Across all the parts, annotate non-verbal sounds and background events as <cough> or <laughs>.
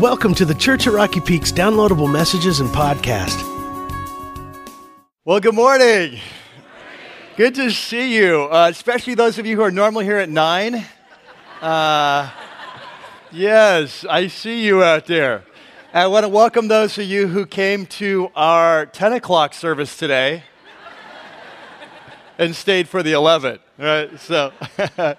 Welcome to the Church at Rocky Peak's downloadable messages and podcast. Well, good morning. Good to see you, uh, especially those of you who are normally here at 9. Uh, yes, I see you out there. I want to welcome those of you who came to our 10 o'clock service today and stayed for the 11. Right? So. <laughs>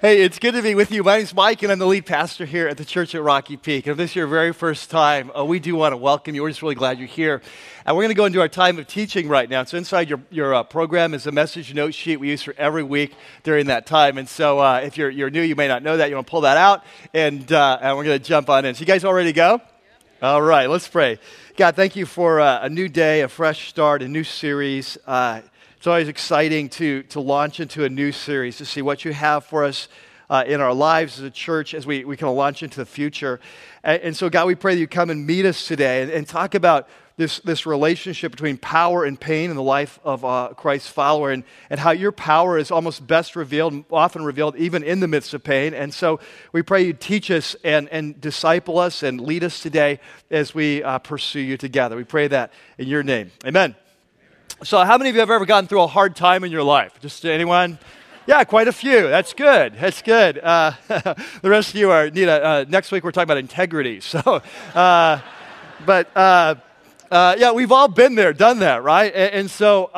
Hey, it's good to be with you. My name's Mike, and I'm the lead pastor here at the church at Rocky Peak. And if this is your very first time, uh, we do want to welcome you. We're just really glad you're here. And we're going to go into our time of teaching right now. So, inside your, your uh, program is a message note sheet we use for every week during that time. And so, uh, if you're, you're new, you may not know that. You want to pull that out, and, uh, and we're going to jump on in. So, you guys all ready to go? All right, let's pray. God, thank you for uh, a new day, a fresh start, a new series. It's always exciting to, to launch into a new series, to see what you have for us uh, in our lives as a church as we, we kind of launch into the future. And, and, so, God, we pray that you come and meet us today and, and, talk about this, this relationship between power and pain in the life of uh, Christ's follower and, and how your power is almost best revealed, often revealed even in the midst of pain. And so we pray you teach us and, and disciple us and lead us today as we uh, pursue you together. We pray that in your name. Amen. So, how many of you have ever gone through a hard time in your life? Just anyone? Yeah, quite a few. That's good. That's good. Uh, <laughs> the rest of you are need uh, next week. We're talking about integrity. <laughs> So, uh, but uh, uh, yeah, we've all been there, done that, right? And, and so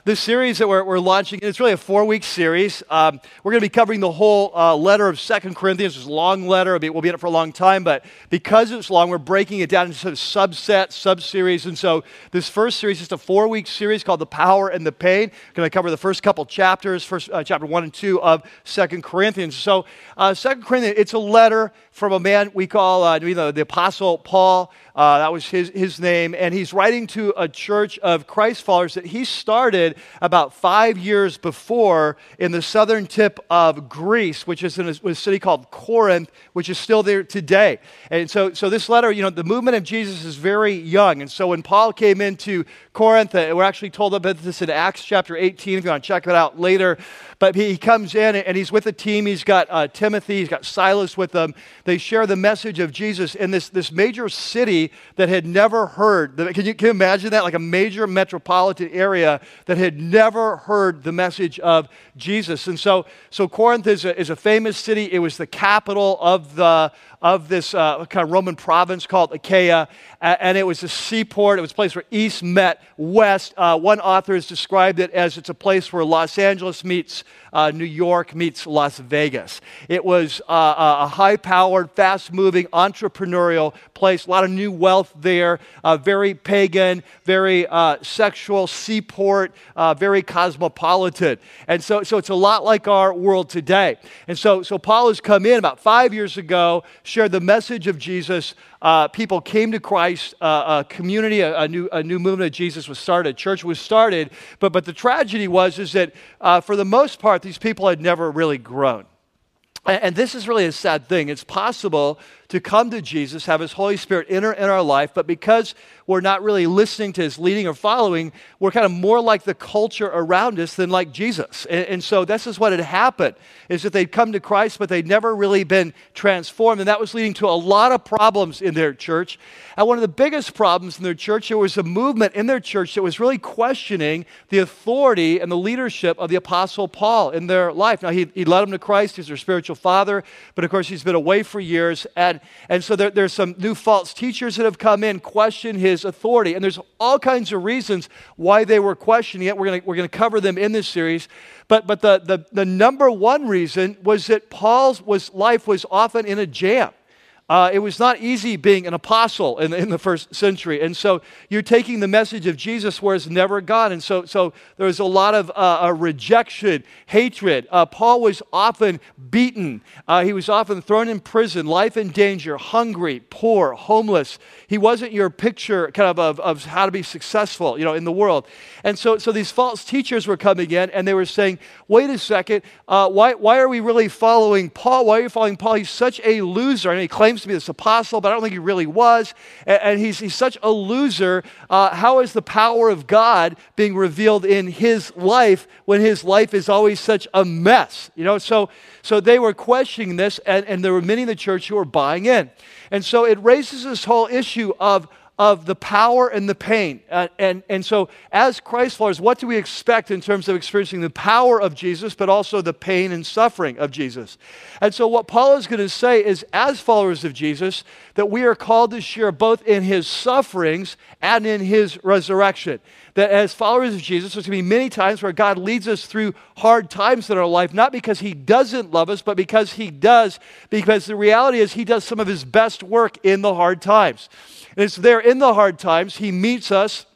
uh, the series that we're, we're launching, it's really a four week series. Um, we're going to be covering the whole uh, letter of Second Corinthians. It's a long letter. We'll be in it for a long time, but because it's long, we're breaking it down into sort of subsets, sub series. And so this first series is just a four week series called The Power and the Pain. Going to cover the first couple chapters, first uh, chapter one and two of Second Corinthians. So, uh, Second Corinthians, it's a letter from a man we call uh, the, the Apostle Paul. Uh, that was his, his name. And he's writing to a church of Christ followers that he started about five years before in the southern tip of Greece, which is in a, a city called Corinth, which is still there today. And so, so this letter, you know, the movement of Jesus is very young. And so when Paul came into Corinth, uh, we're actually told about this in Acts chapter 18, if you want to check it out later. But he comes in and he's with a team. He's got uh, Timothy, he's got Silas with them. They share the message of Jesus in this, this major city that had never heard. Can you, can you imagine that? Like a major metropolitan area that had never heard the message of Jesus. And so, so Corinth is a, is a famous city. It was the capital of the of this uh, kind of Roman province called Achaia, and it was a seaport. It was a place where east met west. Uh, one author has described it as it's a place where Los Angeles meets uh, New York meets Las Vegas. It was uh, a high powered, fast moving, entrepreneurial place. A lot of new wealth there, uh, very pagan, very uh, sexual seaport, uh, very cosmopolitan. And so, so it's a lot like our world today. And so, so Paul has come in about five years ago, shared the message of Jesus. Uh, people came to Christ, uh, a community, a, a, new, a new movement of Jesus was started, church was started. But, but the tragedy was is that uh, for the most part, these people had never really grown. And, and this is really a sad thing. It's possible to come to Jesus, have His Holy Spirit enter in our life, but because we're not really listening to His leading or following, we're kind of more like the culture around us than like Jesus. And, and so this is what had happened, is that they'd come to Christ, but they'd never really been transformed, and that was leading to a lot of problems in their church. And one of the biggest problems in their church, there was a movement in their church that was really questioning the authority and the leadership of the Apostle Paul in their life. Now, he, he led them to Christ, he's their spiritual father, but of course, he's been away for years, and and, so there, there's some new false teachers that have come in, question his authority. And there's all kinds of reasons why they were questioning it. We're going we're to cover them in this series. But, but the, the, the number one reason was that Paul's was, life was often in a jam. Uh, it was not easy being an apostle in, in the first century. And so you're taking the message of Jesus where it's never gone. And so, so there was a lot of uh, rejection, hatred. Uh, Paul was often beaten. Uh, he was often thrown in prison, life in danger, hungry, poor, homeless. He wasn't your picture kind of, of, of how to be successful, you know, in the world. And so, so these false teachers were coming in and they were saying, wait a second, uh, why, why are we really following Paul? Why are you following Paul? He's such a loser. And he claims claims to be this apostle, but I don't think he really was. And, and he's, he's such a loser. Uh, how is the power of God being revealed in his life when his life is always such a mess? You know, so, so they were questioning this, and, and there were many in the church who were buying in. And so it raises this whole issue of of the power and the pain. Uh, and, and so, as Christ followers, what do we expect in terms of experiencing the power of Jesus, but also the pain and suffering of Jesus? And so, what Paul is going to say is, as followers of Jesus, that we are called to share both in his sufferings and in his resurrection. That as followers of Jesus, there's going to be many times where God leads us through hard times in our life, not because he doesn't love us, but because he does, because the reality is he does some of his best work in the hard times. And it's there in the hard times, He meets us,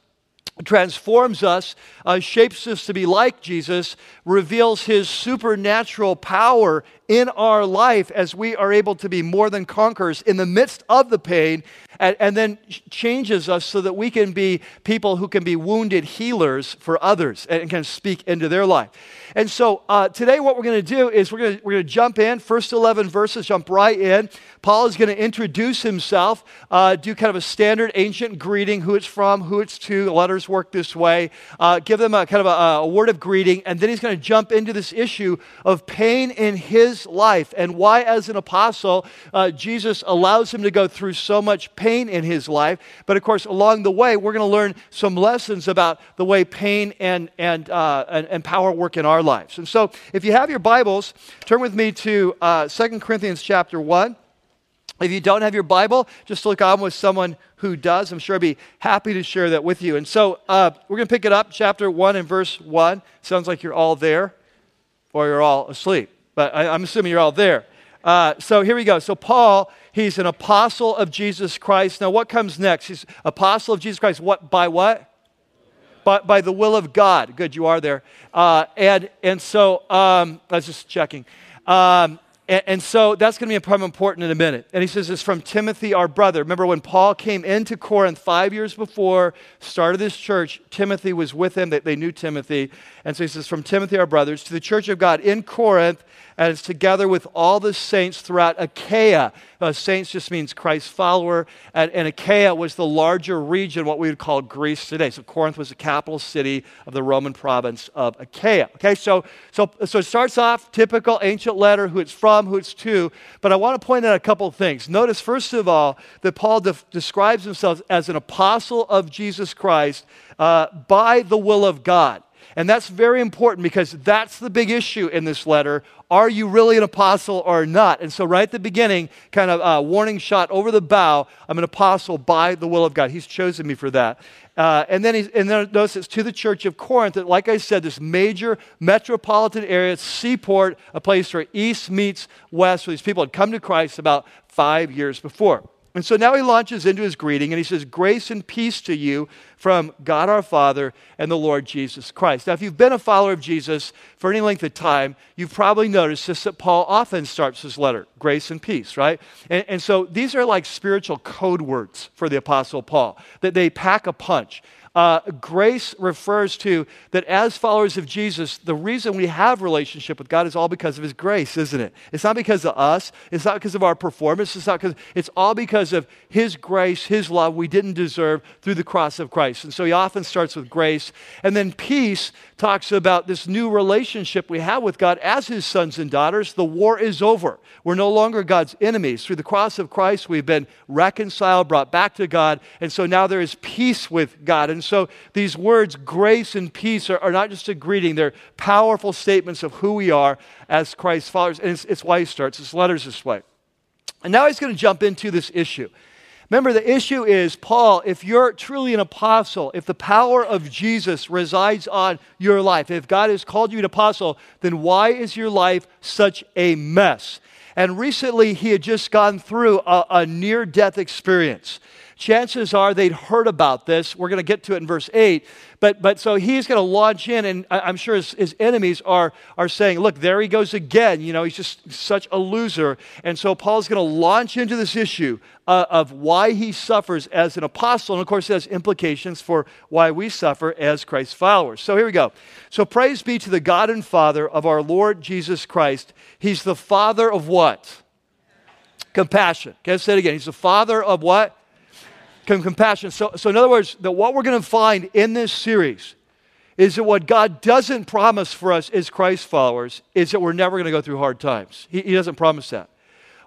transforms us, uh, shapes us to be like Jesus, reveals His supernatural power in our life as we are able to be more than conquerors in the midst of the pain, and, and then changes us so that we can be people who can be wounded healers for others and can speak into their life. And so uh, today, what we're going to do is we're going we're to jump in, first 11 verses, jump right in. Paul is going to introduce himself, uh, do kind of a standard ancient greeting, who it's from, who it's to. Letters work this way. Uh, give them a kind of a, a word of greeting, and then he's going to jump into this issue of pain in his life and why, as an apostle, uh, Jesus allows him to go through so much pain in his life. But of course, along the way, we're going to learn some lessons about the way pain and, and, uh, and, and, power work in our lives. And so, if you have your Bibles, turn with me to uh, 2 Corinthians chapter 1. If you don't have your Bible, just look on with someone who does. I'm sure I'd be happy to share that with you. And so uh, we're going to pick it up, chapter 1 and verse 1. Sounds like you're all there or you're all asleep, but I, am assuming you're all there. Uh, so here we go. So Paul, he's an apostle of Jesus Christ. Now, what comes next? He's apostle of Jesus Christ. What by what? By, by the will of God. Good, you are there. Uh, and and so um, I was just checking. Um, and, and so that's going to be important in a minute. And he says it's from Timothy, our brother. Remember when Paul came into Corinth five years before, started this church, Timothy was with him. They, they knew Timothy. And so he says, from Timothy, our brothers, to the church of God in Corinth, and it's together with all the saints throughout Achaia. Uh, saints just means Christ follower, and, and, Achaia was the larger region, what we would call Greece today. So Corinth was the capital city of the Roman province of Achaia. Okay, so so so it starts off typical ancient letter, who it's from, who it's to. But I want to point out a couple of things. Notice first of all that Paul de- describes himself as an apostle of Jesus Christ uh, by the will of God. And that's very important because that's the big issue in this letter. Are you really an apostle or not? And so, right at the beginning, kind of a warning shot over the bow I'm an apostle by the will of God. He's chosen me for that. Uh, and then, he, and then notice it's to the church of Corinth, that, like I said, this major metropolitan area, seaport, a place where east meets west, where these people had come to Christ about five years before. And so now he launches into his greeting and he says, Grace and peace to you from God our Father and the Lord Jesus Christ. Now, if you've been a follower of Jesus for any length of time, you've probably noticed this that Paul often starts his letter grace and peace, right? And, and so these are like spiritual code words for the Apostle Paul, that they pack a punch. Uh, grace refers to that as followers of Jesus, the reason we have relationship with God is all because of His grace, isn't it? It's not because of us. It's not because of our performance. It's not because. It's all because of His grace, His love we didn't deserve through the cross of Christ. And so He often starts with grace, and then peace talks about this new relationship we have with God as His sons and daughters. The war is over. We're no longer God's enemies. Through the cross of Christ, we've been reconciled, brought back to God, and so now there is peace with God. And so these words, grace and peace, are, are not just a greeting, they're powerful statements of who we are as Christ's followers. And it's, it's why he starts his letters this way. And now he's going to jump into this issue. Remember, the issue is, Paul, if you're truly an apostle, if the power of Jesus resides on your life, if God has called you an apostle, then why is your life such a mess? And recently, he had just gone through a, a near death experience chances are they'd heard about this. We're going to get to it in verse 8. But, but so he's going to launch in, and I'm sure his, his enemies are, are saying, Look, there he goes again. You know, he's just such a loser. And so Paul's going to launch into this issue uh, of why he suffers as an apostle. And of course, it has implications for why we suffer as Christ's followers. So here we go. So praise be to the God and Father of our Lord Jesus Christ. He's the Father of what? compassion. Okay, say it again. He's the father of what? Com- compassion. So, so, in other words, that what we're going to find in this series is that what God doesn't promise for us as Christ followers is that we're never going to go through hard times. He, he doesn't promise that.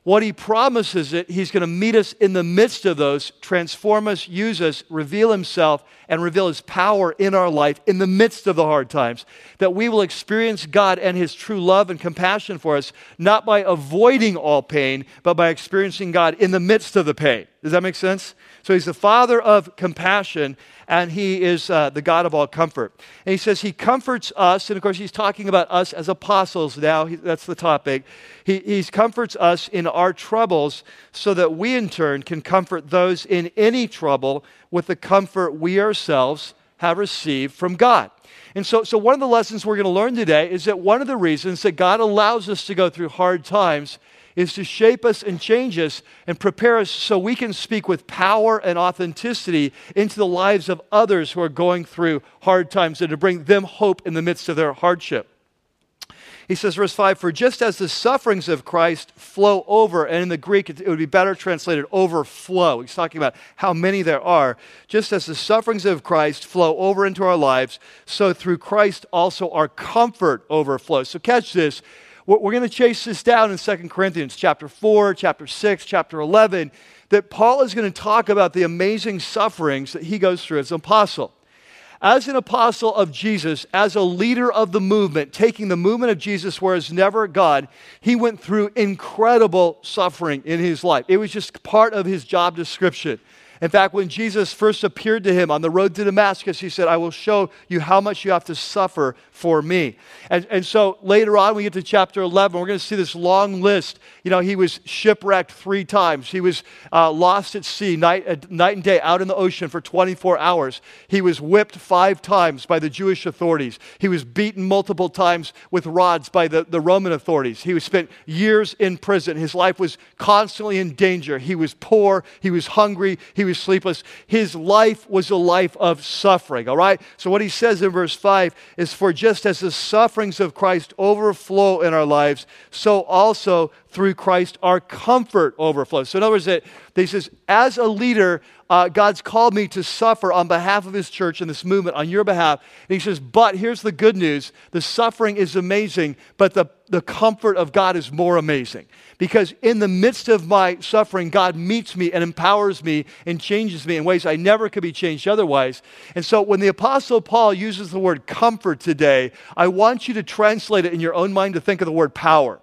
What he promises is that he's going to meet us in the midst of those, transform us, use us, reveal himself, and reveal his power in our life in the midst of the hard times. That we will experience God and his true love and compassion for us, not by avoiding all pain, but by experiencing God in the midst of the pain. Does that make sense? So he's the father of compassion, and he is uh, the God of all comfort. And he says he comforts us, and of course, he's talking about us as apostles now. He, that's the topic. He, he comforts us in our troubles so that we, in turn, can comfort those in any trouble with the comfort we ourselves have received from God. And so, so one of the lessons we're going to learn today is that one of the reasons that God allows us to go through hard times is to shape us and change us and prepare us so we can speak with power and authenticity into the lives of others who are going through hard times and to bring them hope in the midst of their hardship. He says, verse 5 For just as the sufferings of Christ flow over, and in the Greek it would be better translated overflow. He's talking about how many there are. Just as the sufferings of Christ flow over into our lives, so through Christ also our comfort overflows. So catch this. We're going to chase this down in 2 Corinthians chapter 4, chapter 6, chapter 11, that Paul is going to talk about the amazing sufferings that he goes through as an apostle. As an apostle of Jesus, as a leader of the movement, taking the movement of Jesus where it's never God, he went through incredible suffering in his life. It was just part of his job description. In fact, when Jesus first appeared to him on the road to Damascus, he said, I will show you how much you have to suffer for me. And, and so later on, we get to chapter 11, we're going to see this long list. You know, he was shipwrecked three times, he was uh, lost at sea night, uh, night and day out in the ocean for 24 hours. He was whipped five times by the Jewish authorities, he was beaten multiple times with rods by the, the Roman authorities. He was spent years in prison. His life was constantly in danger. He was poor, he was hungry, he was sleepless. His life was a life of suffering, all right? So, what he says in verse 5 is For just as the sufferings of Christ overflow in our lives, so also through Christ our comfort overflows. So, in other words, that he says, as a leader, uh, God's called me to suffer on behalf of his church and this movement on your behalf. And he says, but here's the good news the suffering is amazing, but the, the comfort of God is more amazing. Because in the midst of my suffering, God meets me and empowers me and changes me in ways I never could be changed otherwise. And so when the Apostle Paul uses the word comfort today, I want you to translate it in your own mind to think of the word power.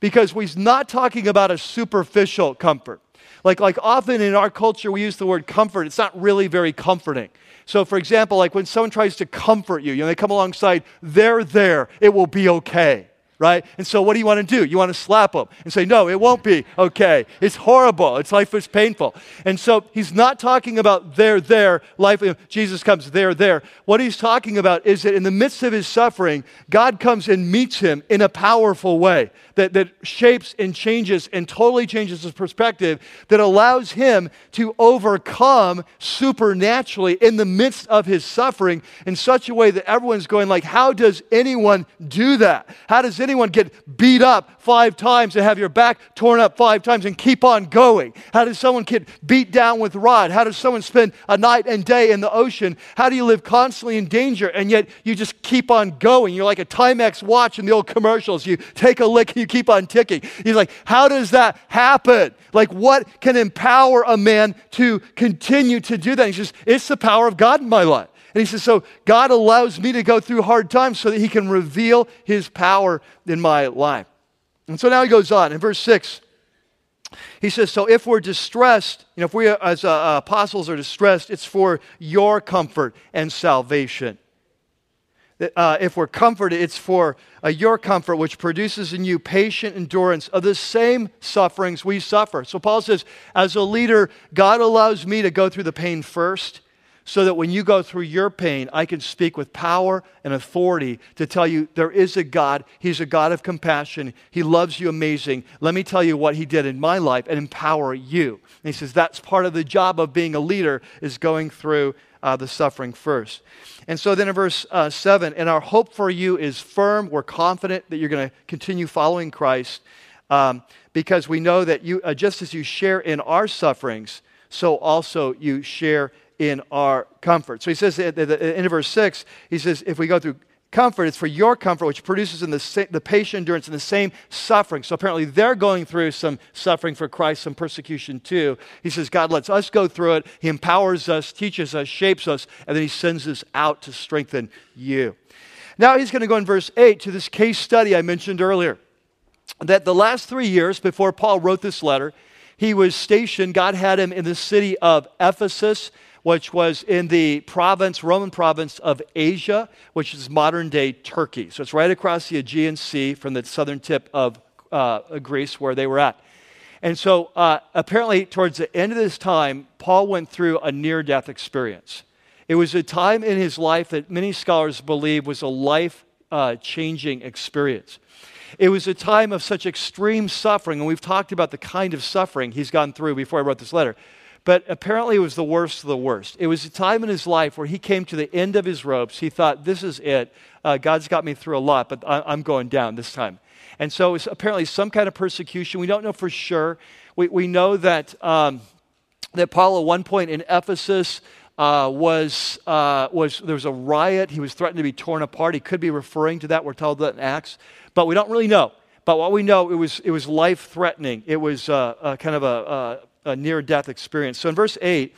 Because he's not talking about a superficial comfort. Like, like often in our culture, we use the word comfort. It's not really very comforting. So, for example, like when someone tries to comfort you, you know, they come alongside, they're there, it will be okay right? And so what do you want to do? You want to slap them and say, no, it won't be okay. It's horrible. It's life is painful. And so he's not talking about there, there, life. Jesus comes there, there. What he's talking about is that in the midst of his suffering, God comes and meets him in a powerful way that, that shapes and changes and totally changes his perspective that allows him to overcome supernaturally in the midst of his suffering in such a way that everyone's going like, how does anyone do that? How does anyone get beat up five times and have your back torn up five times and keep on going? How does someone get beat down with rod? How does someone spend a night and day in the ocean? How do you live constantly in danger and yet you just keep on going? You're like a Timex watch in the old commercials. You take a lick you keep on ticking. He's like, how does that happen? Like, what can empower a man to continue to do that? He says, it's the power of God in my life. And he says, So God allows me to go through hard times so that he can reveal his power in my life. And so now he goes on in verse 6. He says, So if we're distressed, you know, if we as uh, apostles are distressed, it's for your comfort and salvation. Uh, if we're comforted, it's for uh, your comfort, which produces in you patient endurance of the same sufferings we suffer. So Paul says, as a leader, God allows me to go through the pain first so that when you go through your pain, I can speak with power and authority to tell you there is a God. He's a God of compassion. He loves you amazing. Let me tell you what He did in my life and empower you. And he says that's part of the job of being a leader is going through uh, the suffering first. And so then in verse uh, 7, and our hope for you is firm. We're confident that you're going to continue following Christ. Um, because we know that you, uh, just as you share in our sufferings, so also you share in our comfort. So he says at the end of verse 6, he says, if we go through comfort, it's for your comfort, which produces in the, the patient endurance in the same suffering. So apparently they're going through some suffering for Christ, some persecution too. He says, God lets us go through it. He empowers us, teaches us, shapes us, and then he sends us out to strengthen you. Now he's going to go in verse 8 to this case study I mentioned earlier. That the last three years before Paul wrote this letter, he was stationed, God had him in the city of Ephesus which was in the province, Roman province of Asia, which is modern day Turkey. So it's right across the Aegean Sea from the southern tip of uh, Greece where they were at. And so uh, apparently, towards the end of this time, Paul went through a near death experience. It was a time in his life that many scholars believe was a life uh, changing experience. It was a time of such extreme suffering, and we've talked about the kind of suffering he's gone through before I wrote this letter. But apparently, it was the worst of the worst. It was a time in his life where he came to the end of his ropes. He thought, This is it. Uh, God's got me through a lot, but I- am going down this time. And so, it was apparently some kind of persecution. We don't know for sure. We, we know that, um, that Paul, at one point in Ephesus, uh, was, uh, was there was a riot. He was threatened to be torn apart. He could be referring to that. We're told that in Acts, but we don't really know. But what we know, it was, it was life threatening. It was uh, kind of a, a near death experience. So in verse 8,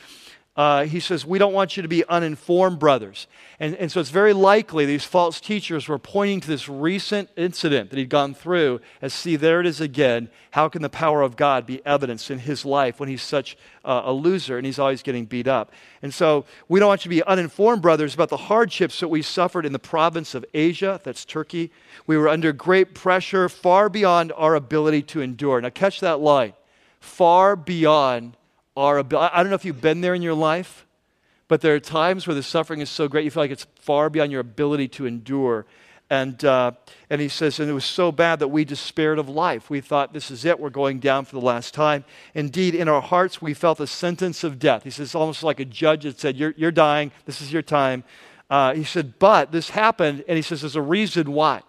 uh, he says, We don't want you to be uninformed, brothers. And, and so it's very likely these false teachers were pointing to this recent incident that he'd gone through as, see, there it is again. How can the power of God be evidenced in his life when he's such uh, a loser and he's always getting beat up? And so we don't want you to be uninformed, brothers, about the hardships that we suffered in the province of Asia, that's Turkey. We were under great pressure, far beyond our ability to endure. Now, catch that line far beyond our ability. I don't know if you've been there in your life, but there are times where the suffering is so great you feel like it's far beyond your ability to endure. And, uh, and he says, and it was so bad that we despaired of life. We thought, this is it, we're going down for the last time. Indeed, in our hearts, we felt a sentence of death. He says, almost like a judge that said, You're, you're dying, this is your time. Uh, he said, but this happened, and he says, there's a reason why.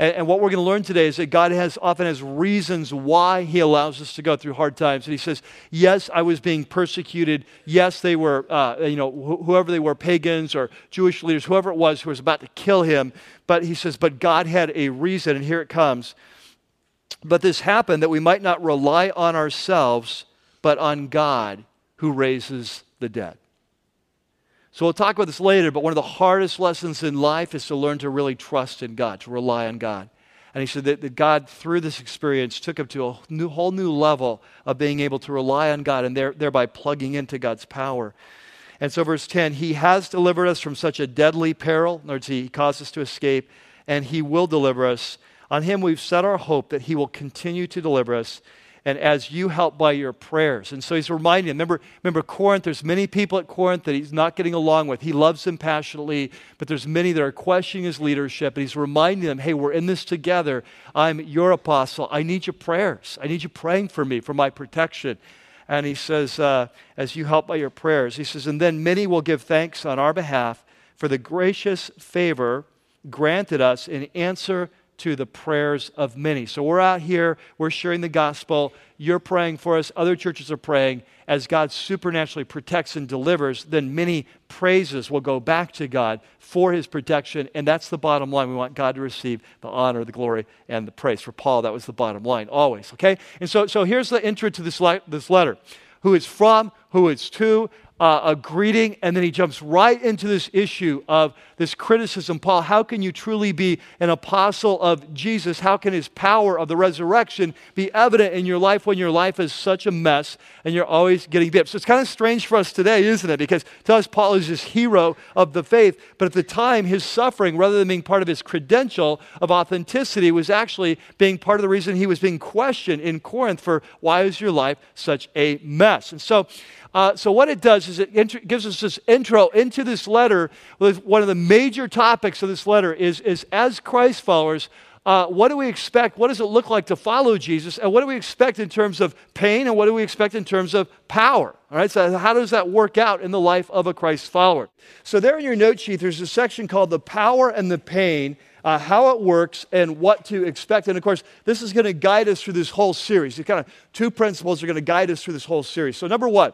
And, and what we're going to learn today is that God has often has reasons why He allows us to go through hard times. And He says, "Yes, I was being persecuted. Yes, they were, uh, you know, wh- whoever they were, pagans or Jewish leaders, whoever it was who was about to kill him." But He says, "But God had a reason, and here it comes." But this happened that we might not rely on ourselves, but on God who raises the dead. So we'll talk about this later, but one of the hardest lessons in life is to learn to really trust in God, to rely on God. And he said that, that God, through this experience, took him to a new, whole new level of being able to rely on God and there, thereby plugging into God's power. And so, verse 10 He has delivered us from such a deadly peril. In other words, He caused us to escape, and He will deliver us. On Him we've set our hope that He will continue to deliver us and as you help by your prayers. And so he's reminding them, remember, remember Corinth, there's many people at Corinth that he's not getting along with. He loves them passionately, but there's many that are questioning his leadership. And he's reminding them, hey, we're in this together. I'm your apostle. I need your prayers. I need you praying for me, for my protection. And he says, uh, as you help by your prayers, he says, and then many will give thanks on our behalf for the gracious favor granted us in answer to the prayers of many. So we're out here, we're sharing the gospel. You're praying for us, other churches are praying. As God supernaturally protects and delivers, then many praises will go back to God for his protection. And that's the bottom line. We want God to receive the honor, the glory, and the praise. For Paul, that was the bottom line, always. Okay? And so, so here's the intro to this, le- this letter who it's from, who it's to, uh, a greeting, and then he jumps right into this issue of this criticism. Paul, how can you truly be an apostle of Jesus? How can his power of the resurrection be evident in your life when your life is such a mess and you're always getting dipped? So it's kind of strange for us today, isn't it? Because to us, Paul is this hero of the faith, but at the time, his suffering, rather than being part of his credential of authenticity, was actually being part of the reason he was being questioned in Corinth for why is your life such a mess? And so, uh, so, what it does is it int- gives us this intro into this letter. One of the major topics of this letter is, is as Christ followers, uh, what do we expect? What does it look like to follow Jesus? And what do we expect in terms of pain? And what do we expect in terms of power? All right, so how does that work out in the life of a Christ follower? So, there in your note sheet, there's a section called The Power and the Pain uh, how it works and what to expect. And of course, this is going to guide us through this whole series. The kind of two principles are going to guide us through this whole series. So, number one,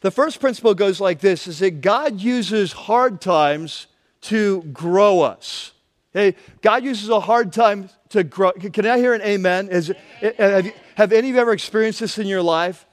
the first principle goes like this is that God uses hard times to grow us. Okay? God uses a hard time to grow. Can I hear an amen? Is, have, you, have any of you ever experienced this in your life?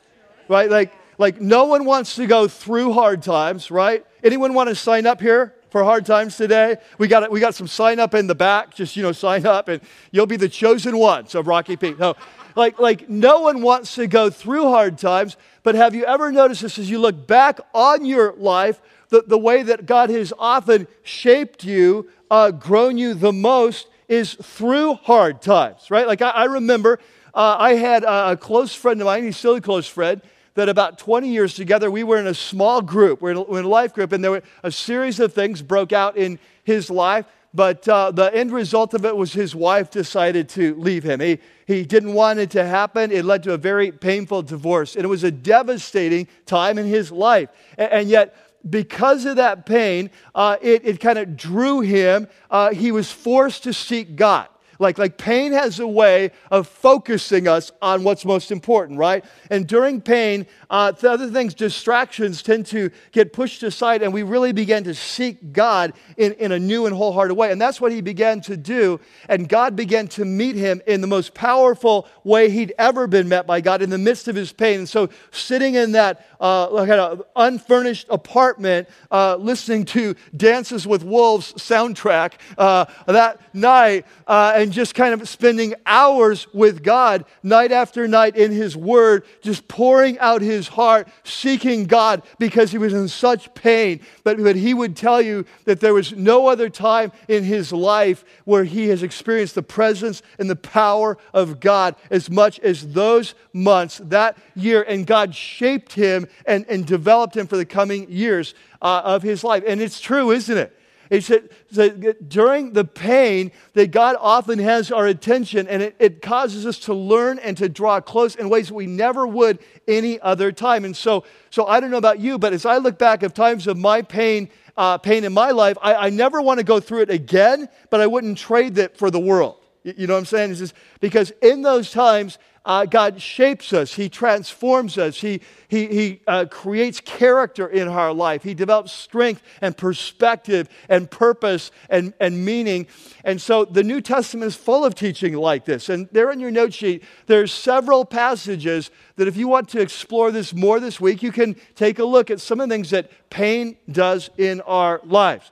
Right? Like, like no one wants to go through hard times, right? Anyone want to sign up here for hard times today? We got, we got some sign up in the back. Just, you know, sign up and you'll be the chosen ones of Rocky Peak. No, like, like no one wants to go through hard times, but have you ever noticed this as you look back on your life, the, the way that God has often shaped you, uh, grown you the most is through hard times, right? Like I, I remember uh, I had a close friend of mine, he's still a close friend, that about 20 years together, we were in a small group, we were in a life group, and there were a series of things broke out in his life. But uh, the end result of it was his wife decided to leave him. He, he didn't want it to happen. It led to a very painful divorce. And it was a devastating time in his life. And, and yet, because of that pain, uh, it, it kind of drew him. Uh, he was forced to seek God. Like, like pain has a way of focusing us on what's most important, right? And during pain, uh, the other things, distractions tend to get pushed aside, and we really begin to seek God in, in a new and wholehearted way. And that's what he began to do. And God began to meet him in the most powerful way he'd ever been met by God in the midst of his pain. And so, sitting in that uh, kind of unfurnished apartment, uh, listening to Dances with Wolves soundtrack uh, that night, uh, and just kind of spending hours with God night after night in his word, just pouring out his heart, seeking God because he was in such pain. But, but he would tell you that there was no other time in his life where he has experienced the presence and the power of God as much as those months, that year. And God shaped him and, and developed him for the coming years uh, of his life. And it's true, isn't it? He said that during the pain that God often has our attention and it, it, causes us to learn and to draw close in ways that we never would any other time. And so, so I don't know about you, but as I look back of times of my pain, uh, pain in my life, I, I never want to go through it again, but I wouldn't trade that for the world. You know what I'm saying? It's just because in those times, uh, God shapes us, He transforms us, He, he, he uh, creates character in our life, He develops strength and perspective and purpose and, and meaning. And so the New Testament is full of teaching like this. And there in your note sheet, there's several passages that if you want to explore this more this week, you can take a look at some of the things that pain does in our lives.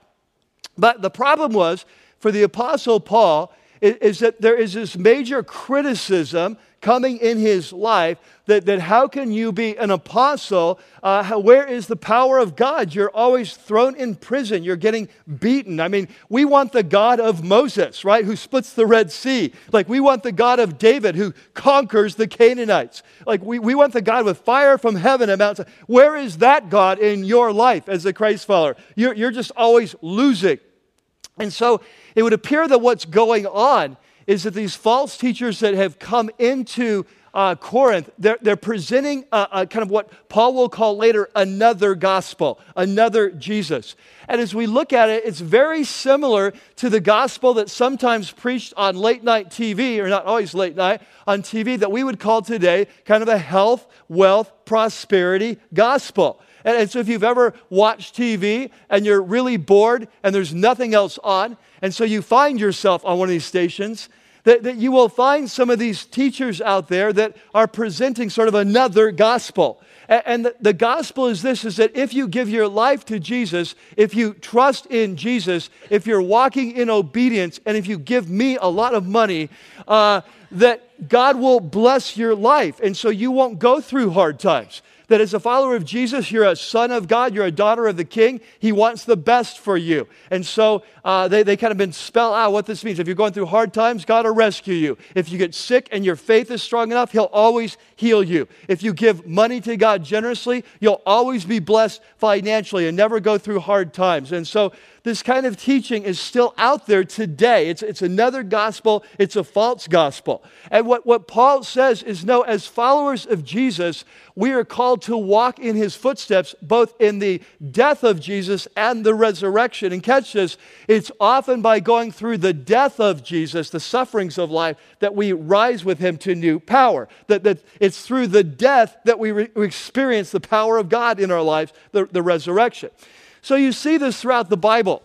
But the problem was for the Apostle Paul, is that there is this major criticism coming in his life that, that how can you be an apostle? Uh, how, where is the power of God? You're always thrown in prison. You're getting beaten. I mean, we want the God of Moses, right, who splits the Red Sea. Like, we want the God of David who conquers the Canaanites. Like, we, we want the God with fire from heaven and mountains. Where is that God in your life as a Christ follower? You're, you're just always losing. And so it would appear that what's going on is that these false teachers that have come into uh, Corinth, they're, they're presenting a, a kind of what Paul will call later another gospel, another Jesus. And as we look at it, it's very similar to the gospel that's sometimes preached on late night TV, or not always late night, on TV, that we would call today kind of a health, wealth, prosperity gospel. And, and so if you've ever watched TV and you're really bored and there's nothing else on, and so you find yourself on one of these stations, that, that you will find some of these teachers out there that are presenting sort of another gospel. And the, gospel is this is that if you give your life to Jesus, if you trust in Jesus, if you're walking in obedience, and if you give me a lot of money, uh, that God will bless your life. And so you won't go through hard times that as a follower of Jesus, you're a son of God, you're a daughter of the king. He wants the best for you. And so uh, they, they kind of been spell out what this means. If you're going through hard times, God will rescue you. If you get sick and your faith is strong enough, He'll always heal you. If you give money to God generously, you'll always be blessed financially and never go through hard times. And so this kind of teaching is still out there today. It's, it's another gospel, it's a false gospel. And what, what Paul says is no, as followers of Jesus, we are called to walk in his footsteps, both in the death of Jesus and the resurrection. And catch this, it's often by going through the death of Jesus, the sufferings of life, that we rise with him to new power. That, that it's through the death that we, re- we experience the power of God in our lives, the, the resurrection. So you see this throughout the Bible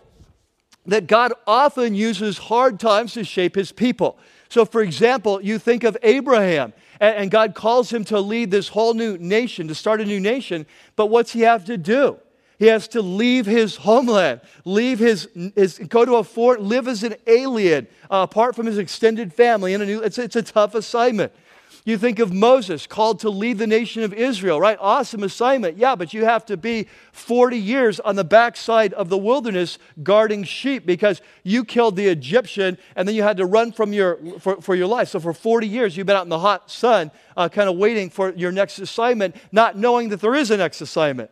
that God often uses hard times to shape his people. So, for example, you think of Abraham, and God calls him to lead this whole new nation, to start a new nation, but what's he have to do? He has to leave his homeland, leave his, his go to a fort, live as an alien, uh, apart from his extended family. In a new, it's, it's a tough assignment. You think of Moses called to lead the nation of Israel, right? Awesome assignment. Yeah, but you have to be 40 years on the backside of the wilderness guarding sheep because you killed the Egyptian and then you had to run from your, for, for your life. So for 40 years, you've been out in the hot sun, uh, kind of waiting for your next assignment, not knowing that there is a next assignment.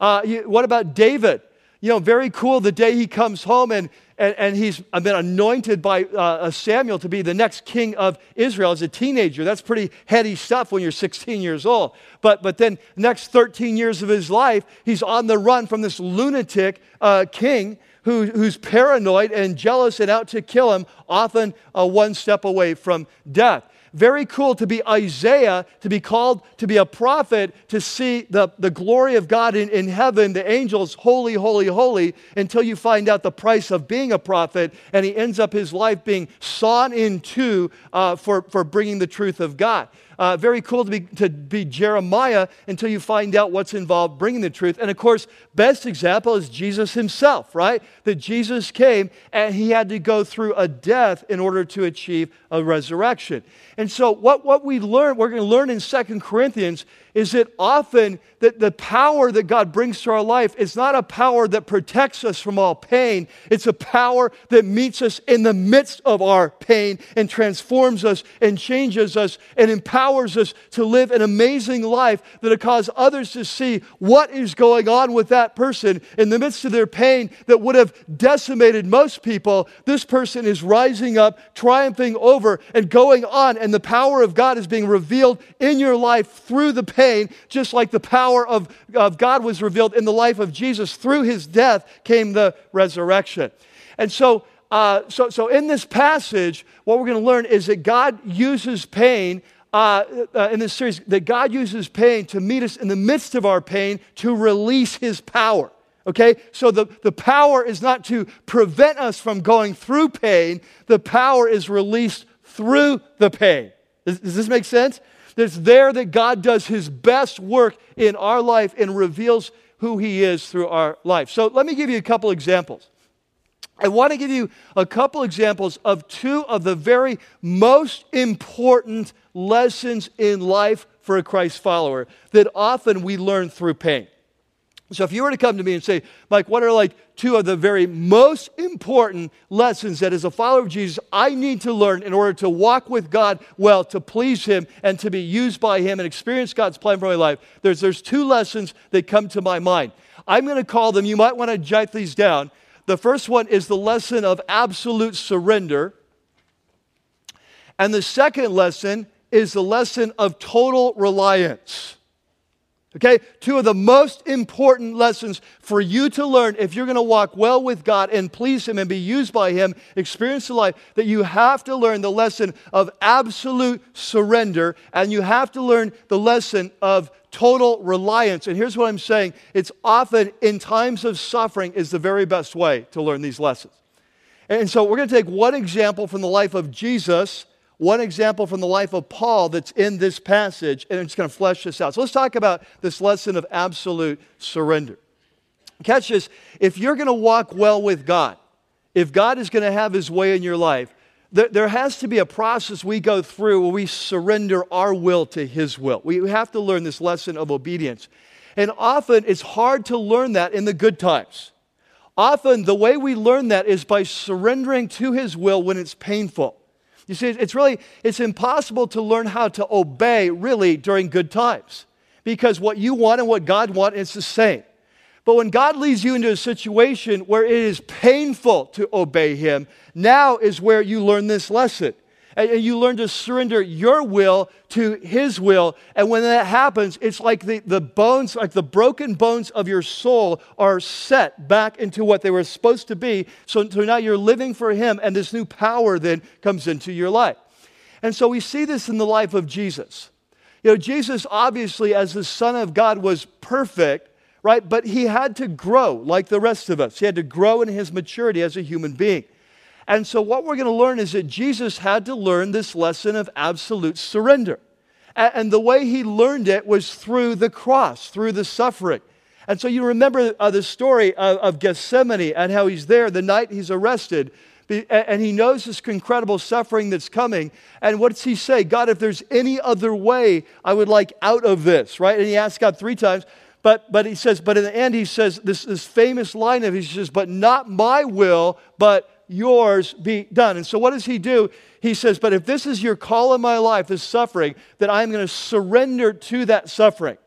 Uh, you, what about David? You know, very cool the day he comes home and and, and he's been anointed by uh, Samuel to be the next king of Israel as a teenager. That's pretty heady stuff when you're 16 years old. But, but then, next 13 years of his life, he's on the run from this lunatic uh, king who, who's paranoid and jealous and out to kill him, often uh, one step away from death very cool to be Isaiah, to be called to be a prophet, to see the, the glory of God in, in heaven, the angels, holy, holy, holy, until you find out the price of being a prophet. And he ends up his life being sawn in two uh, for, for bringing the truth of God. Uh, very cool to be, to be Jeremiah until you find out what's involved bringing the truth. And of course, best example is Jesus himself, right? That Jesus came and he had to go through a death in order to achieve a resurrection. And so, what, what we learn, we're going to learn in Second Corinthians is that often that the power that God brings to our life is not a power that protects us from all pain. It's a power that meets us in the midst of our pain and transforms us and changes us and empowers us to live an amazing life that'll cause others to see what is going on with that person in the midst of their pain that would have decimated most people. This person is rising up, triumphing over, and going on, and the power of God is being revealed in your life through the pain pain, just like the power of, of God was revealed in the life of Jesus. Through his death came the resurrection. And so, uh, so, so in this passage, what we're going to learn is that God uses pain uh, uh, in this series, that God uses pain to meet us in the midst of our pain to release his power. Okay? So the, the power is not to prevent us from going through pain, the power is released through the pain. Does, does this make sense? It's there that God does his best work in our life and reveals who he is through our life. So let me give you a couple examples. I want to give you a couple examples of two of the very most important lessons in life for a Christ follower that often we learn through pain. So if you were to come to me and say, Mike, what are like two of the very most important lessons that as a follower of Jesus I need to learn in order to walk with God well, to please Him, and to be used by Him and experience God's plan for my life, there's, there's two lessons that come to my mind. I'm going to call them, you might want to jot these down. The first one is the lesson of absolute surrender. And the second lesson is the lesson of total reliance. Okay, two of the most important lessons for you to learn if you're going to walk well with God and please Him and be used by Him, experience the life, that you have to learn the lesson of absolute surrender and you have to learn the lesson of total reliance. And here's what I'm saying it's often in times of suffering is the very best way to learn these lessons. And so we're going to take one example from the life of Jesus one example from the life of Paul that's in this passage, and I'm going to flesh this out. So let's talk about this lesson of absolute surrender. Catch this if you're going to walk well with God, if God is going to have his way in your life, there has to be a process we go through where we surrender our will to his will. We have to learn this lesson of obedience. And often it's hard to learn that in the good times. Often the way we learn that is by surrendering to his will when it's painful. You see, it's really, it's impossible to learn how to obey really during good times because what you want and what God wants is the same. But when God leads you into a situation where it is painful to obey Him, now is where you learn this lesson. And you learn to surrender your will to His will. And when that happens, it's like the, the bones, like the broken bones of your soul are set back into what they were supposed to be. So, so now you're living for Him, and this new power then comes into your life. And so we see this in the life of Jesus. You know, Jesus, obviously, as the Son of God, was perfect right? But he had to grow like the rest of us. He had to grow in his maturity as a human being. And so, what we're going to learn is that Jesus had to learn this lesson of absolute surrender. And the way he learned it was through the cross, through the suffering. And so, you remember uh, the story of, of Gethsemane and how he's there the night he's arrested. And he knows this incredible suffering that's coming. And what does he say? God, if there's any other way, I would like out of this, right? And he asks God three times. But, but he says, but in the end, he says this, this famous line of he says, but not my will, but yours be done. And so what does he do? He says, but if this is your call in my life, this suffering, then I'm going to surrender to that suffering.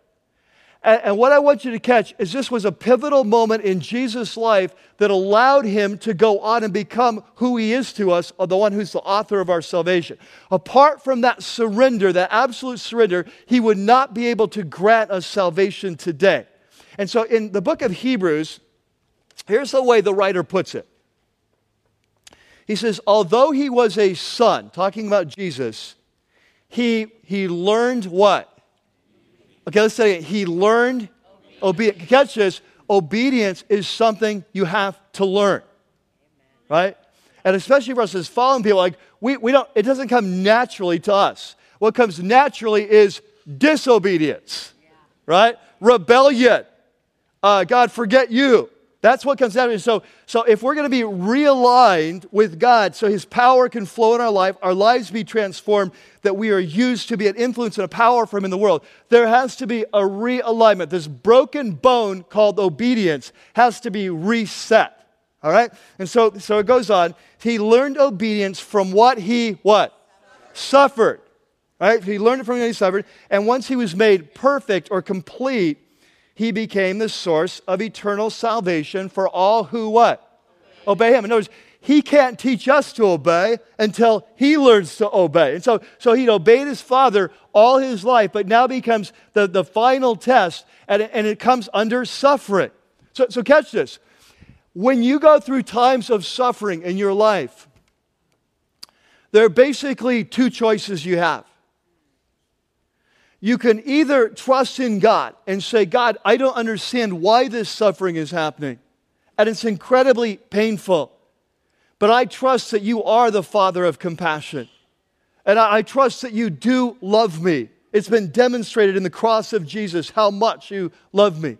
And, and what I want you to catch is this was a pivotal moment in Jesus' life that allowed him to go on and become who he is to us, uh, the one who's the author of our salvation. Apart from that surrender, that absolute surrender, he would not be able to grant us salvation today. And so in the book of Hebrews, here's the way the writer puts it. He says, although he was a son, talking about Jesus, he, he learned what? Okay, let's say it. He learned obedience. Catch this. Obedience is something you have to learn. Right? And especially for us as fallen people, like we, we don't, it doesn't come naturally to us. What comes naturally is disobedience. Right? Rebellion. Uh, God, forget you. That's what comes of it. So, so if we're going to be realigned with God so his power can flow in our life, our lives be transformed, that we are used to be an influence and a power for him in the world, there has to be a realignment. This broken bone called obedience has to be reset. All right? And so, so it goes on. He learned obedience from what he what? Suffered. Right? He learned it from what he suffered. And once he was made perfect or complete, he became the source of eternal salvation for all who what? Obey, obey him. In other words, he can't teach us to obey until he learns to obey. And so, so he'd obeyed his father all his life, but now becomes the, the final test, and and it comes under suffering. So, so catch this. When you go through times of suffering in your life, there are basically two choices you have you can either trust in God and say, God, I don't understand why this suffering is happening, and it's incredibly painful, but I trust that you are the Father of compassion, and I, trust that you do love me. It's been demonstrated in the cross of Jesus how much you love me.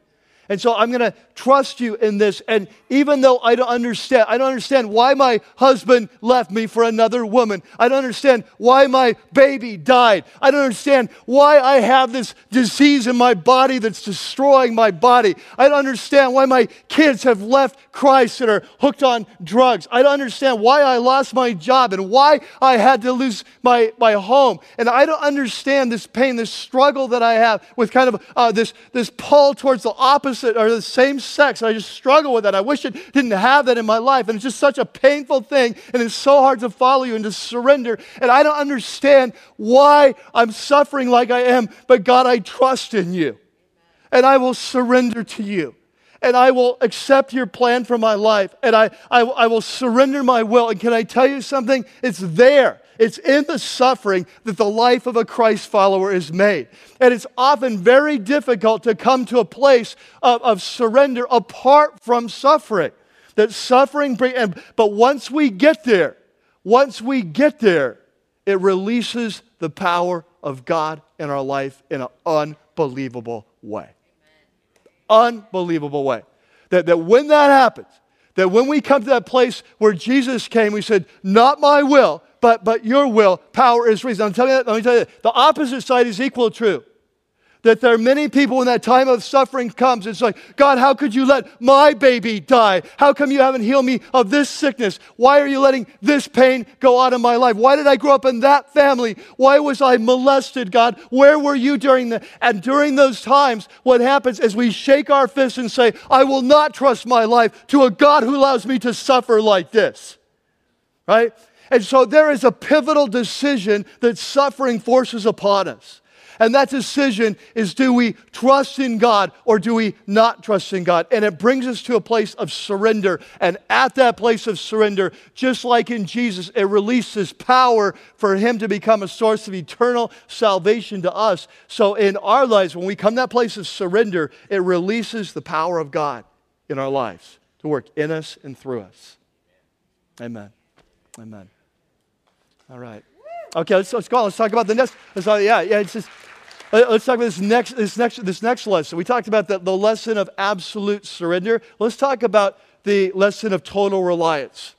And so I'm going to trust you in this. And even though I don't understand, I don't understand why my husband left me for another woman. I don't understand why my baby died. I don't understand why I have this disease in my body that's destroying my body. I don't understand why my kids have left Christ and are hooked on drugs. I don't understand why I lost my job and why I had to lose my, my home. And I don't understand this pain, this struggle that I have with kind of uh, this, this pull towards the opposite opposite or the same sex. I just struggle with that. I wish it didn't have that in my life. And it's just such a painful thing. And it's so hard to follow you and to surrender. And I don't understand why I'm suffering like I am. But God, I trust in you. And I will surrender to you and I will accept your plan for my life, and I, I, I, will surrender my will. And can I tell you something? It's there. It's in the suffering that the life of a Christ follower is made. And it's often very difficult to come to a place of, of surrender apart from suffering. That suffering, bring, and, but once we get there, once we get there, it releases the power of God in our life in an unbelievable way. Unbelievable way. That, that when that happens, that when we come to that place where Jesus came, we said, Not my will, but, but your will, power is reason. I'm telling you, let me tell you, the opposite side is equal true. that there are many people when that time of suffering comes, it's like, God, how could you let my baby die? How come you haven't healed me of this sickness? Why are you letting this pain go out of my life? Why did I grow up in that family? Why was I molested, God? Where were you during the and during those times, what happens is we shake our fists and say, I will not trust my life to a God who allows me to suffer like this. Right? And so there is a pivotal decision that suffering forces upon us. And that decision is do we trust in God or do we not trust in God? And it brings us to a place of surrender. And at that place of surrender, just like in Jesus, it releases power for Him to become a source of eternal salvation to us. So in our lives, when we come to that place of surrender, it releases the power of God in our lives to work in us and through us. Amen. Amen. All right. Okay, let's, let's go on. Let's talk about the next. Let's talk, yeah, yeah. It's just uh, let's talk about this next, this next, this next lesson. We talked about the, the lesson of absolute surrender. Let's talk about the lesson of total reliance.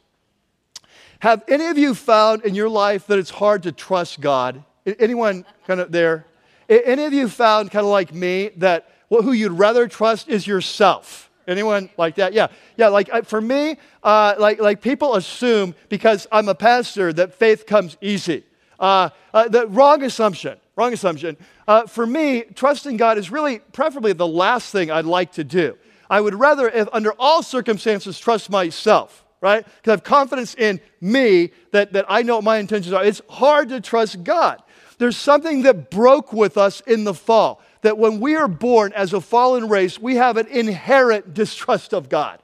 Have any of you found in your life that it's hard to trust God? Anyone kind of there? Any of you found kind of like me that who you'd rather trust is yourself? Anyone like that? Yeah, yeah. Like for me, uh, like like people assume because I'm a pastor that faith comes easy. Uh, uh, the wrong assumption. Wrong assumption. Uh, for me, trusting God is really preferably the last thing I'd like to do. I would rather, if, under all circumstances, trust myself, right? Because I have confidence in me that, that I know what my intentions are. It's hard to trust God. There's something that broke with us in the fall. That when we are born as a fallen race, we have an inherent distrust of God,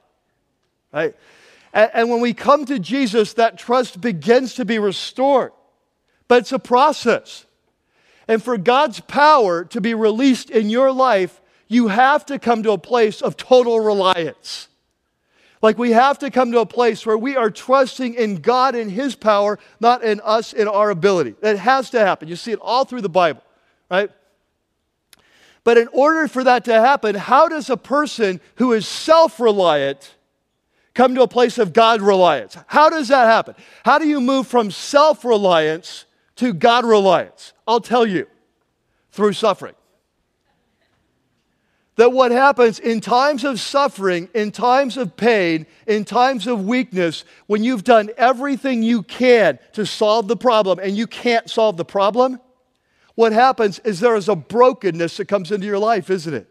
right? And, and when we come to Jesus, that trust begins to be restored. But it's a process. And for God's power to be released in your life, you have to come to a place of total reliance. Like we have to come to a place where we are trusting in God and His power, not in us and our ability. That has to happen. You see it all through the Bible, right? But in order for that to happen, how does a person who is self reliant come to a place of God reliance? How does that happen? How do you move from self reliance to God reliance? I'll tell you through suffering. That what happens in times of suffering, in times of pain, in times of weakness, when you've done everything you can to solve the problem and you can't solve the problem, what happens is there is a brokenness that comes into your life, isn't it?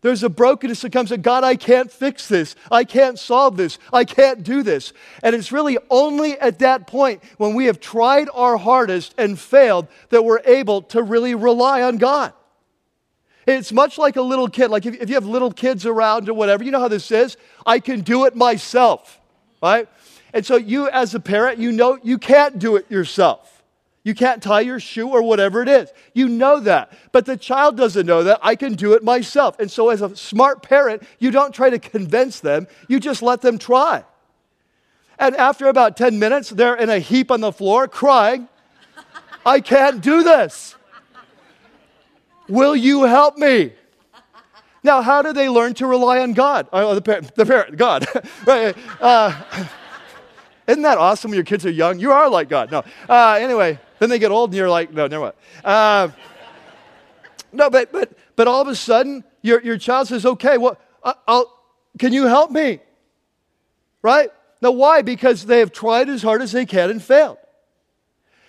There's a brokenness that comes in God, I can't fix this. I can't solve this. I can't do this. And it's really only at that point when we have tried our hardest and failed that we're able to really rely on God. It's much like a little kid. Like if, if you have little kids around or whatever, you know how this is. I can do it myself, right? And so you, as a parent, you know you can't do it yourself. You can't tie your shoe or whatever it is. You know that. But the child doesn't know that. I can do it myself. And so, as a smart parent, you don't try to convince them, you just let them try. And after about 10 minutes, they're in a heap on the floor crying, I can't do this. Will you help me? Now, how do they learn to rely on God? Oh, the parent, the parent God. <laughs> right. Uh, <laughs> isn't that awesome when your kids are young? You are like God. No. Uh, anyway, then they get old and you're like, no, never mind. Uh, no, but, but, but all of a sudden, your, your child says, okay, well, I'll, can you help me? Right? Now, why? Because they have tried as hard as they can and failed.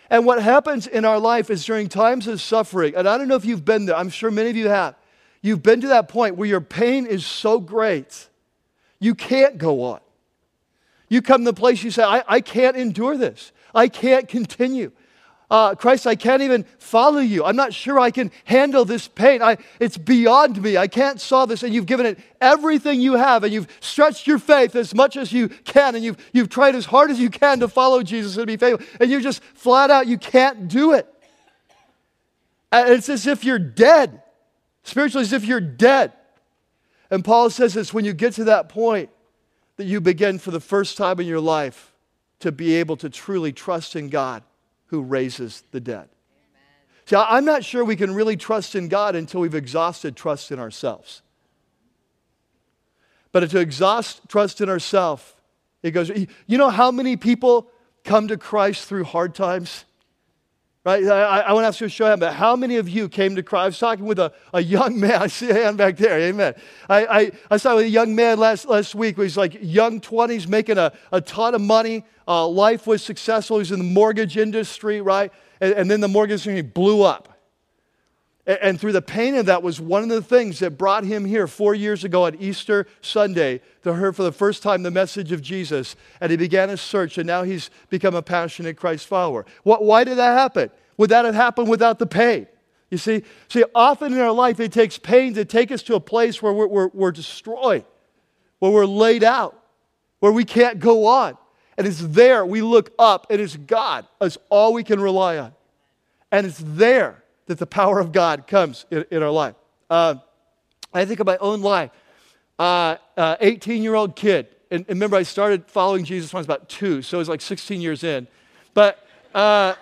And what happens in our life is during times of suffering, and I don't know if you've been there, I'm sure many of you have. You've been to that point where your pain is so great, you can't go on. You come to the place you say, I, I can't endure this. I can't continue uh, Christ, I can't even follow you. I'm not sure I can handle this pain. I, it's beyond me. I can't solve this. And you've given it everything you have, and you've stretched your faith as much as you can, and you've, you've tried as hard as you can to follow Jesus and be faithful, and you just flat out, you can't do it. And it's as if you're dead. Spiritually, as if you're dead. And Paul says it's when you get to that point that you begin for the first time in your life to be able to truly trust in God who raises the dead. See, I'm not sure we can really trust in God until we've exhausted trust in ourselves. But to exhaust trust in ourselves, it goes, you know how many people come to Christ through hard times? Right? I, I want to ask you a show hand, but how many of you came to Christ? I was talking with a, a young <laughs> man. I see a hand back there. Amen. I, I, I with a young man last, last week. He's like young 20s, making a, a ton of money. Uh, life was successful. He's in the mortgage industry, right? And, and then the mortgage industry blew up. And through the pain of that was one of the things that brought him here four years ago on Easter Sunday to hear for the first time the message of Jesus. And he began his search, and now he's become a passionate Christ follower. What, why did that happen? Would that have happened without the pain? You see, see, often in our life it takes pain to take us to a place where we're, we're, we're destroyed, where we're laid out, where we can't go on. And it's there we look up, and it's God. It's all we can rely on. And it's there that the power of God comes in, in our life. Uh, I think of my own life. 18 uh, uh, year old kid. And, and, remember, I started following Jesus when I was about two, so it was like 16 years in. But uh,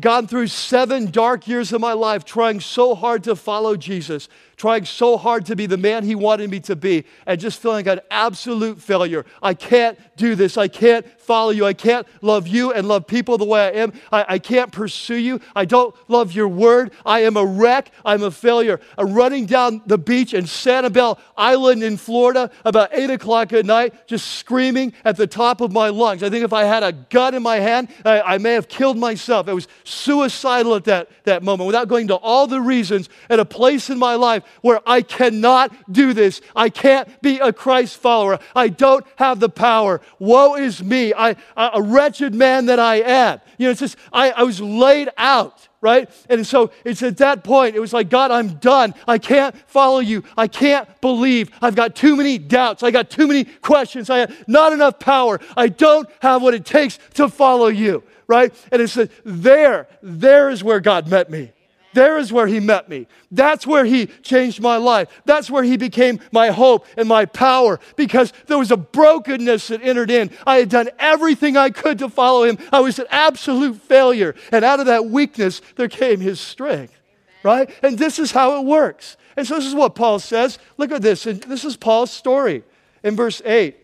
gone through seven dark years of my life trying so hard to follow Jesus trying so hard to be the man he wanted me to be and just feeling like an absolute failure. I can't do this. I can't follow you. I can't love you and love people the way I am. I, I can't pursue you. I don't love your word. I am a wreck. I'm a failure. I'm running down the beach in Sanibel Island in Florida about 8 o'clock at night, just screaming at the top of my lungs. I think if I had a gun in my hand, I, I may have killed myself. I was suicidal at that, that moment without going to all the reasons at a place in my life where I cannot do this. I can't be a Christ follower. I don't have the power. Woe is me, I, a wretched man that I am. You know, it's just, I, I was laid out right? And so it's at that point, it was like, God, I'm done. I can't follow you. I can't believe. I've got too many doubts. I got too many questions. I have not enough power. I don't have what it takes to follow you, right? And it's there, there is where God met me. There is where he met me. That's where he changed my life. That's where he became my hope and my power because there was a brokenness that entered in. I had done everything I could to follow him. I was an absolute failure. And out of that weakness, there came his strength, right? And this is how it works. And so this is what Paul says. Look at this. And this is Paul's story in verse 8.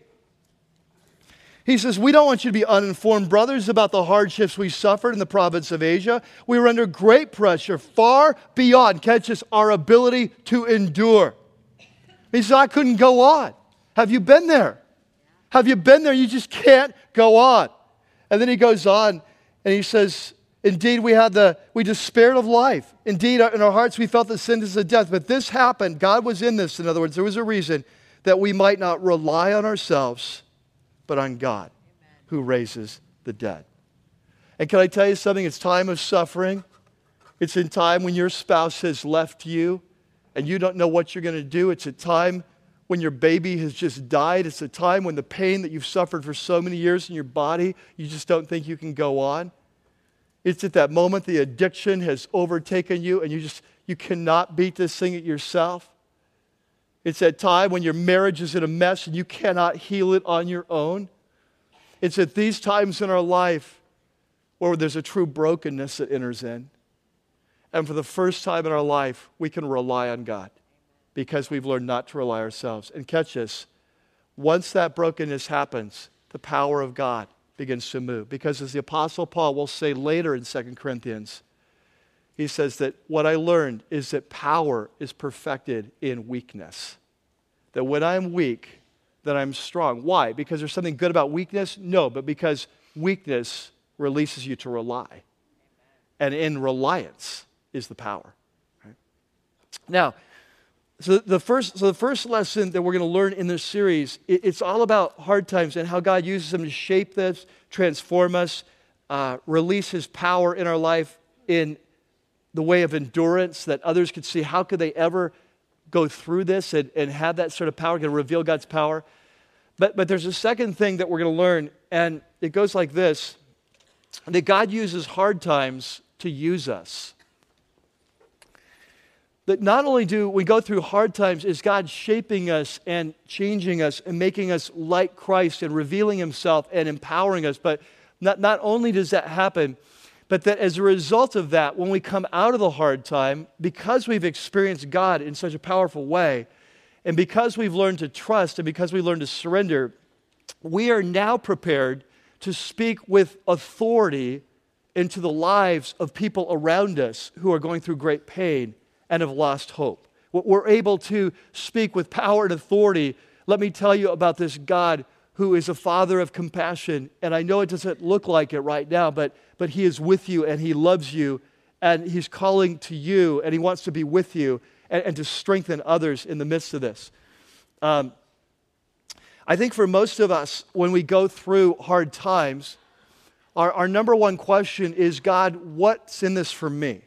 He says, We don't want you to be uninformed, brothers, about the hardships we suffered in the province of Asia. We were under great pressure, far beyond, catch this, our ability to endure. He says, I couldn't go on. Have you been there? Have you been there? You just can't go on. And then he goes on and he says, Indeed, we had the we despaired of life. Indeed, in our hearts we felt the sentence of death. But this happened. God was in this. In other words, there was a reason that we might not rely on ourselves but on God Amen. who raises the dead. And can I tell you something? It's time of suffering. It's in time when your spouse has left you and you don't know what you're going to do. It's a time when your baby has just died. It's a time when the pain that you've suffered for so many years in your body, you just don't think you can go on. It's at that moment the addiction has overtaken you and you just you cannot beat this thing at yourself. It's that time when your marriage is in a mess and you cannot heal it on your own. It's at these times in our life where there's a true brokenness that enters in. And for the first time in our life, we can rely on God because we've learned not to rely ourselves. And catch this once that brokenness happens, the power of God begins to move. Because as the Apostle Paul will say later in 2 Corinthians, he says that what I learned is that power is perfected in weakness. That when I'm weak, that I'm strong. Why? Because there's something good about weakness? No, but because weakness releases you to rely. And in reliance is the power. Right? Now, so the first, so the first lesson that we're going to learn in this series, it, it's all about hard times and how God uses them to shape this, transform us, uh, release His power in our life in the way of endurance that others could see. How could they ever go through this and, and have that sort of power, to reveal God's power? But, but there's a second thing that we're going to learn, and it goes like this that God uses hard times to use us. That not only do we go through hard times, is God shaping us and changing us and making us like Christ and revealing Himself and empowering us, but not, not only does that happen, but that as a result of that, when we come out of the hard time, because we've experienced God in such a powerful way, and because we've learned to trust and because we learned to surrender, we are now prepared to speak with authority into the lives of people around us who are going through great pain and have lost hope. We're able to speak with power and authority. Let me tell you about this God who is a father of compassion. And I know it doesn't look like it right now, but, but He is with you and He loves you and He's calling to you and He wants to be with you and, and to strengthen others in the midst of this. Um, I think for most of us, when we go through hard times, our, our number one question is God, what's in this for me?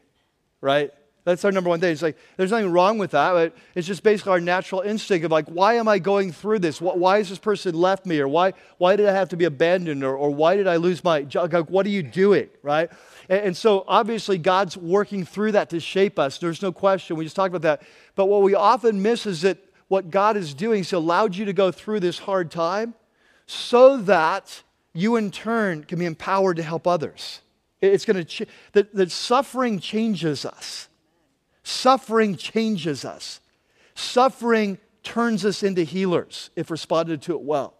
Right? That's our number one thing. It's like, there's nothing wrong with that. But it's just basically our natural instinct of like, why am I going through this? Why has this person left me? Or why, why did I have to be abandoned? Or, or why did I lose my job? Like, what are you doing? Right? And, and so obviously God's working through that to shape us. There's no question. We just talked about that. But what we often miss is that what God is doing, He's allowed you to go through this hard time so that you in turn can be empowered to help others. It's going to, ch- that, that suffering changes us. Suffering changes us. Suffering turns us into healers if responded to it well.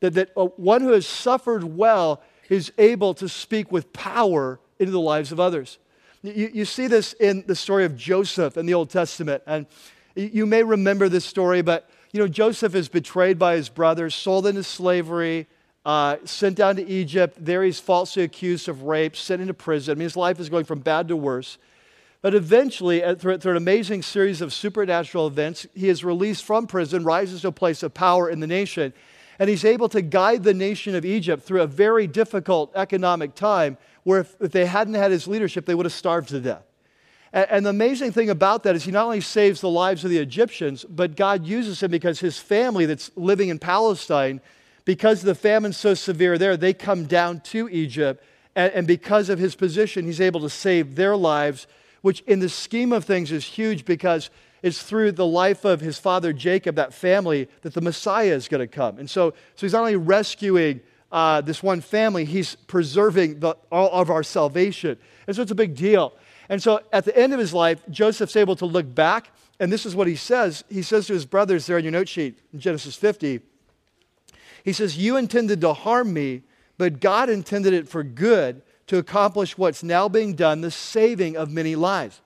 That, that uh, one who has suffered well is able to speak with power into the lives of others. You, you see this in the story of Joseph in the Old Testament. And you may remember this story, but you know, Joseph is betrayed by his brothers, sold into slavery, uh, sent down to Egypt. There he's falsely accused of rape, sent into prison. I mean, his life is going from bad to worse. But eventually, through, an amazing series of supernatural events, he is released from prison, rises to a place of power in the nation, and he's able to guide the nation of Egypt through a very difficult economic time where if, they hadn't had his leadership, they would have starved to death. And, the amazing thing about that is he not only saves the lives of the Egyptians, but God uses him because his family that's living in Palestine, because the famine's so severe there, they come down to Egypt. And because of his position, he's able to save their lives which in the scheme of things is huge because it's through the life of his father Jacob, that family, that the Messiah is going to come. And so, so he's not only rescuing uh, this one family, he's preserving the, all of our salvation. And so it's a big deal. And so at the end of his life, Joseph's able to look back, and this is what he says. He says to his brothers there in your note sheet in Genesis 50, he says, You intended to harm me, but God intended it for good to accomplish what's now being done, the saving of many lives.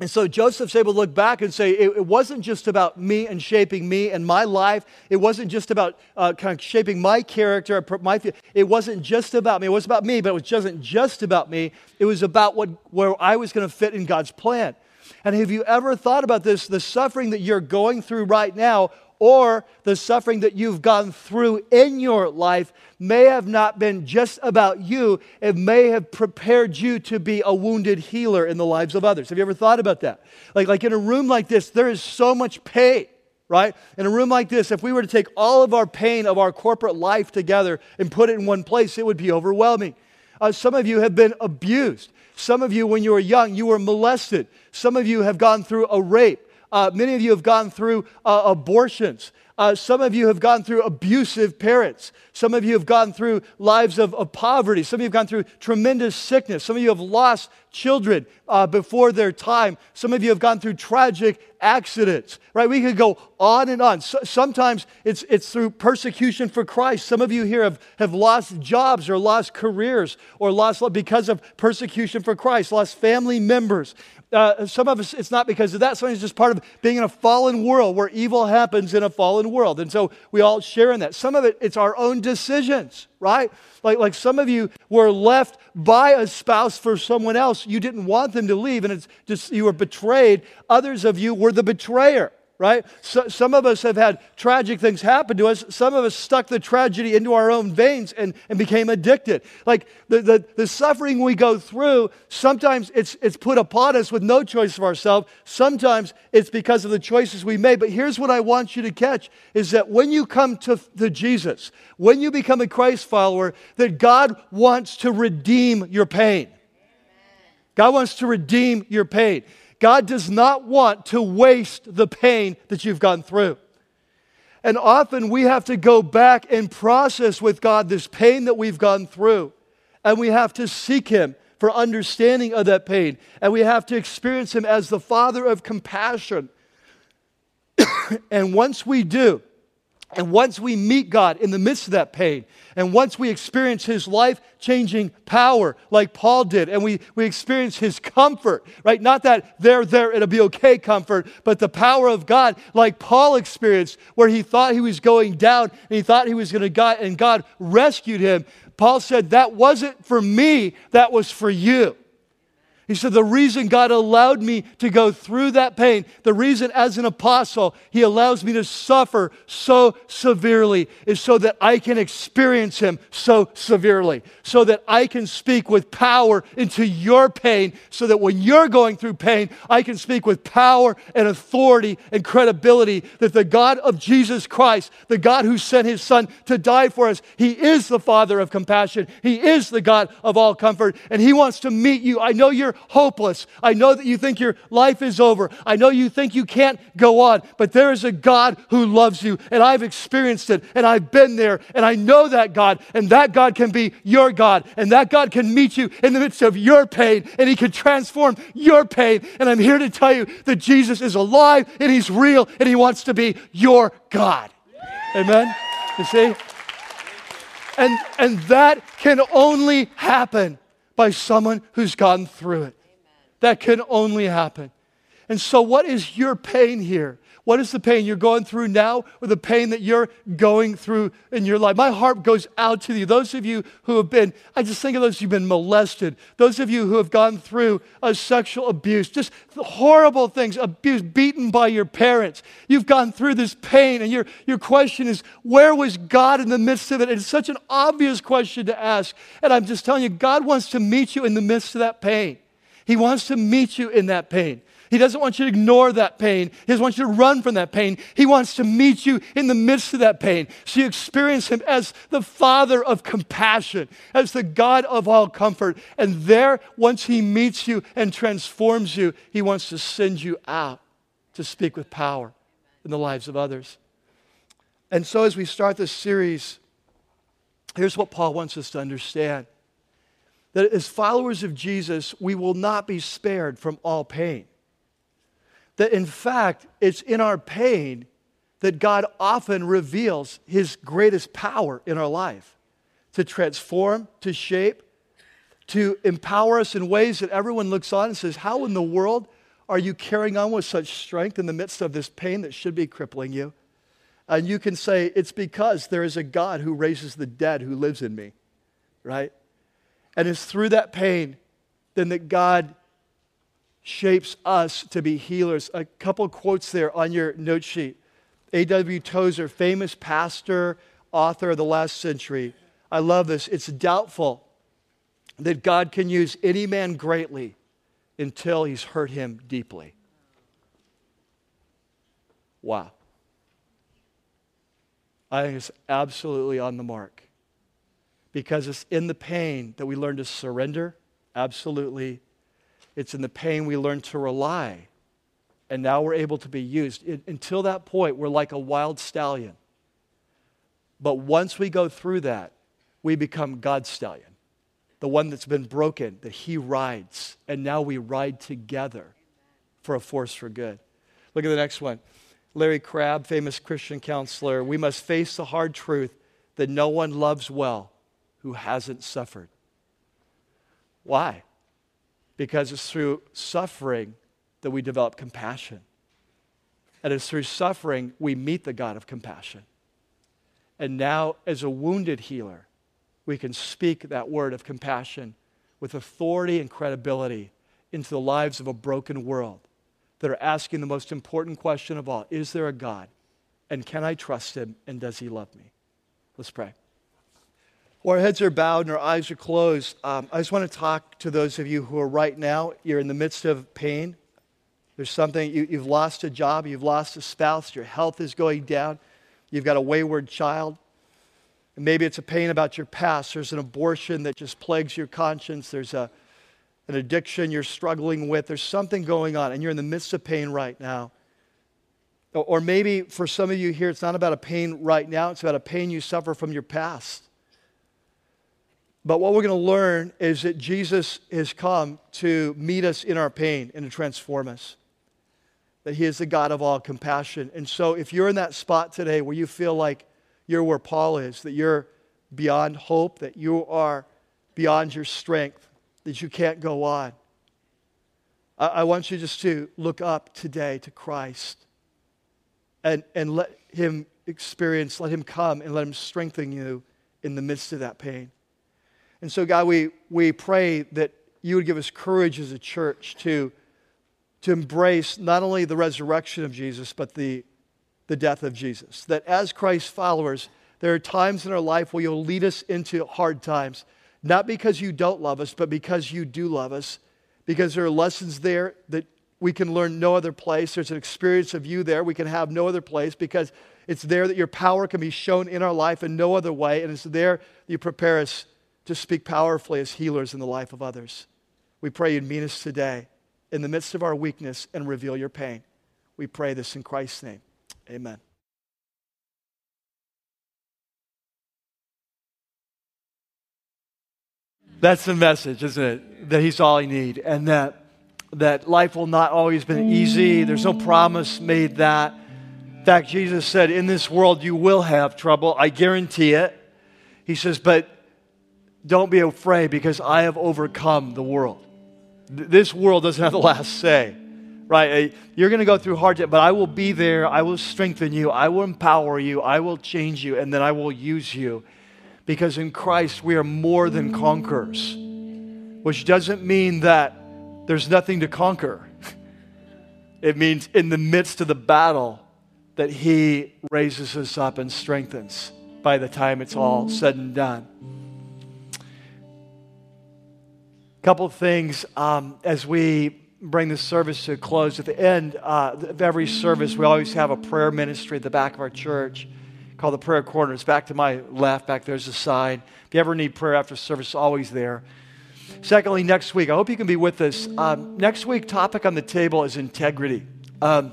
And so Joseph's able to look back and say, it, it, wasn't just about me and shaping me and my life. It wasn't just about uh, kind of shaping my character. My, it wasn't just about me. It was about me, but it wasn't just about me. It was about what, where I was going to fit in God's plan. And have you ever thought about this? The suffering that you're going through right now or the suffering that you've gone through in your life may have not been just about you. It may have prepared you to be a wounded healer in the lives of others. Have you ever thought about that? Like, like in a room like this, there is so much pain, right? In a room like this, if we were to take all of our pain of our corporate life together and put it in one place, it would be overwhelming. Uh, some of you have been abused. Some of you, when you were young, you were molested. Some of you have gone through a rape. Uh, many of you have gone through uh, abortions. Uh, some of you have gone through abusive parents. Some of you have gone through lives of, of, poverty. Some of you have gone through tremendous sickness. Some of you have lost children uh, before their time. Some of you have gone through tragic accidents, right? We could go on and on. So, sometimes it's, it's through persecution for Christ. Some of you here have, have lost jobs or lost careers or lost because of persecution for Christ, lost family members. Uh, some of us, it's not because of that. Some it's just part of being in a fallen world where evil happens in a fallen world. And so we all share in that. Some of it, it's our own decisions, right? Like, like some of you were left by a spouse for someone else. You didn't want them to leave, and it's just you were betrayed. Others of you were the betrayer right? So, some of us have had tragic things happen to us. Some of us stuck the tragedy into our own veins and, and became addicted. Like the, the, the suffering we go through, sometimes it's, it's put upon us with no choice of ourselves. Sometimes it's because of the choices we made. But here's what I want you to catch is that when you come to, to Jesus, when you become a Christ follower, that God wants to redeem your pain. God wants to redeem your pain. God does not want to waste the pain that you've gone through. And often we have to go back and process with God this pain that we've gone through. And we have to seek Him for understanding of that pain. And we have to experience Him as the Father of compassion. <coughs> and once we do, And once we meet God in the midst of that pain, and once we experience His life changing power, like Paul did, and we, we experience His comfort, right? Not that there, there, it'll be okay comfort, but the power of God, like Paul experienced, where he thought he was going down and he thought he was going to die, and God rescued him. Paul said, That wasn't for me, that was for you. He said, The reason God allowed me to go through that pain, the reason as an apostle He allows me to suffer so severely is so that I can experience Him so severely, so that I can speak with power into your pain, so that when you're going through pain, I can speak with power and authority and credibility that the God of Jesus Christ, the God who sent His Son to die for us, He is the Father of compassion, He is the God of all comfort, and He wants to meet you. I know you're hopeless. I know that you think your life is over. I know you think you can't go on, but there is a God who loves you, and I've experienced it, and I've been there, and I know that God, and that God can be your God, and that God can meet you in the midst of your pain, and He can transform your pain. And I'm here to tell you that Jesus is alive, and He's real, and He wants to be your God. Amen? You see? And, and that can only happen by someone who's gone through it. That can only happen. And so, what is your pain here? What is the pain you're going through now or the pain that you're going through in your life? My heart goes out to you. Those of you who have been, I just think of those who've been molested, those of you who have gone through a sexual abuse, just horrible things, abuse, beaten by your parents. You've gone through this pain, and your, your question is, where was God in the midst of it? It's such an obvious question to ask. And I'm just telling you, God wants to meet you in the midst of that pain. He wants to meet you in that pain. He doesn't want you to ignore that pain. He doesn't want you to run from that pain. He wants to meet you in the midst of that pain. So you experience Him as the Father of compassion, as the God of all comfort. And there, once He meets you and transforms you, He wants to send you out to speak with power in the lives of others. And so as we start this series, here's what Paul wants us to understand that as followers of Jesus, we will not be spared from all pain. That in fact, it's in our pain that God often reveals his greatest power in our life to transform, to shape, to empower us in ways that everyone looks on and says, How in the world are you carrying on with such strength in the midst of this pain that should be crippling you? And you can say, It's because there is a God who raises the dead who lives in me, right? And it's through that pain then that God shapes us to be healers. A couple quotes there on your note sheet. A.W. Tozer, famous pastor, author of the last century. I love this. It's doubtful that God can use any man greatly until he's hurt him deeply. Wow. I think it's absolutely on the mark because it's in the pain that we learn to surrender, absolutely. It's in the pain we learn to rely, and now we're able to be used. It, until that point, we're like a wild stallion. But once we go through that, we become God's stallion, the one that's been broken, that He rides, and now we ride together for a force for good. Look at the next one. Larry Crabb, famous Christian counselor, we must face the hard truth that no one loves well who hasn't suffered. Why? Because it's through suffering that we develop compassion. And it's through suffering we meet the God of compassion. And now, as a wounded healer, we can speak that word of compassion with authority and credibility into the lives of a broken world that are asking the most important question of all Is there a God? And can I trust him? And does he love me? Let's pray. While our heads are bowed and our eyes are closed, um, I just want to talk to those of you who are right now, you're in the midst of pain. There's something, you, you've lost a job, you've lost a spouse, your health is going down, you've got a wayward child. And maybe it's a pain about your past. There's an abortion that just plagues your conscience. There's a, an addiction you're struggling with. There's something going on, and you're in the midst of pain right now. Or maybe for some of you here, it's not about a pain right now, it's about a pain you suffer from your past. But what we're going to learn is that Jesus has come to meet us in our pain and to transform us. that He is the God of all compassion. And so, if you're in that spot today where you feel like you're where Paul is, that you're beyond hope, that you are beyond your strength, that you can't go on, I, I want you just to look up today to Christ and, and let Him experience, let Him come and let Him strengthen you in the midst of that pain. And so, God, we, we pray that you would give us courage as a church to, to embrace not only the resurrection of Jesus, but the, the death of Jesus. That as Christ followers, there are times in our life where you'll lead us into hard times, not because you don't love us, but because you do love us, because there are lessons there that we can learn no other place. There's an experience of you there we can have no other place because it's there that your power can be shown in our life in no other way, and it's there that you prepare us to speak powerfully as healers in the life of others. We pray you'd meet us today in the midst of our weakness and reveal your pain. We pray this in Christ's name. Amen. That's the message, isn't it? That he's all you need and that that life will not always be easy. There's no promise made that. In fact, Jesus said, In this world you will have trouble. I guarantee it. He says, But don't be afraid because I have overcome the world. This world doesn't have the last say, right? Uh, you're going to go through hard times, but I will be there. I will strengthen you. I will empower you. I will change you, and then I will use you. Because in Christ we are more than conquerors, which doesn't mean that there's nothing to conquer. <laughs> It means in the midst of the battle that He raises us up and strengthens by the time it's all said and done. Couple of things um, as we bring this service to a close. At the end uh, of every service, we always have a prayer ministry at the back of our church called the Prayer Corner. It's back to my left. Back there's a sign. If you ever need prayer after service, always there. Secondly, next week, I hope you can be with us. Um, next week, topic on the table is integrity. Um,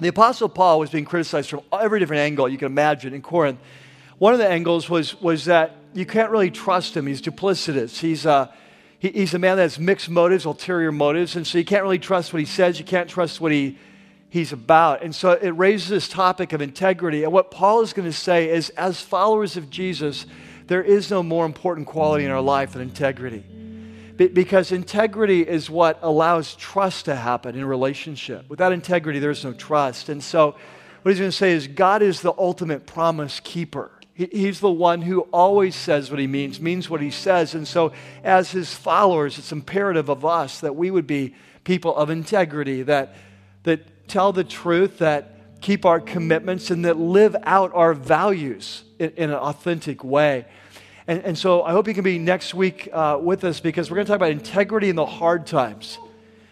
the Apostle Paul was being criticized from every different angle you can imagine in Corinth. One of the angles was, was that you can't really trust him. He's duplicitous. He's, uh, he, he's a man that has mixed motives, ulterior motives, and so you can't really trust what he says. You can't trust what he, he's about. And so it raises this topic of integrity. And what Paul is going to say is, as followers of Jesus, there is no more important quality in our life than integrity because integrity is what allows trust to happen in relationship. Without integrity, there's no trust. And so, what he's going to say is God is the ultimate promise keeper. He's the one who always says what he means, means what he says. And so, as his followers, it's imperative of us that we would be people of integrity, that, that tell the truth, that keep our commitments, and that live out our values in, in an authentic way. And, and so I hope you can be next week uh, with us because we're going to talk about integrity in the hard times.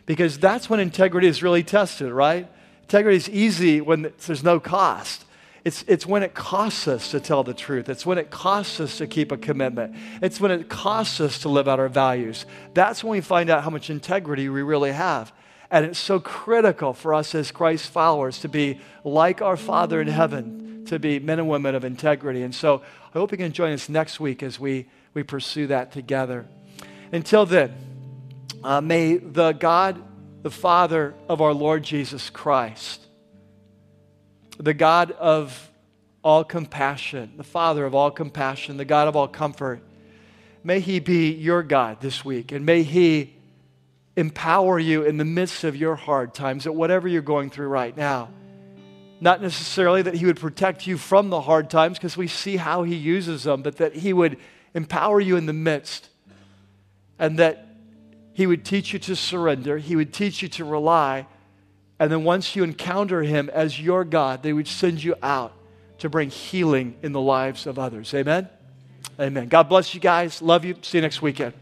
Because that's when integrity is really tested, right? Integrity is easy when there's no cost. It's, it's when it costs us to tell the truth. It's when it costs us to keep a commitment. It's when it costs us to live out our values. That's when we find out how much integrity we really have. And it's so critical for us as Christ followers to be like our Father in heaven, to be men and women of integrity. And so I hope you can join us next week as we, we pursue that together. Until then, uh, may the God, the Father of our Lord Jesus Christ, the God of all compassion, the Father of all compassion, the God of all comfort, may He be your God this week, and may He empower you in the midst of your hard times, at whatever you're going through right now. Not necessarily that He would protect you from the hard times, because we see how He uses them, but that He would empower you in the midst, and that He would teach you to surrender, He would teach you to rely, and then once you encounter Him as your God, they would send you out to bring healing in the lives of others. Amen? Amen. God bless you guys. Love you. See you next weekend.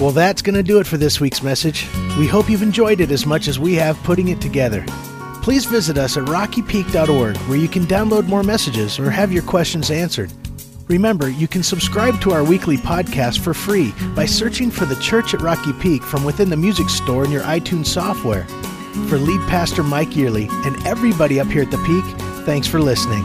Well, that's going to do it for this week's message. We hope you've enjoyed it as much as we have putting it together. Please visit us at rockypeak.org where you can download more messages or have your questions answered. Remember, you can subscribe to our weekly podcast for free by searching for the Church at Rocky Peak from within the music store in your iTunes software. For lead pastor Mike Yearley and everybody up here at the Peak, thanks for listening.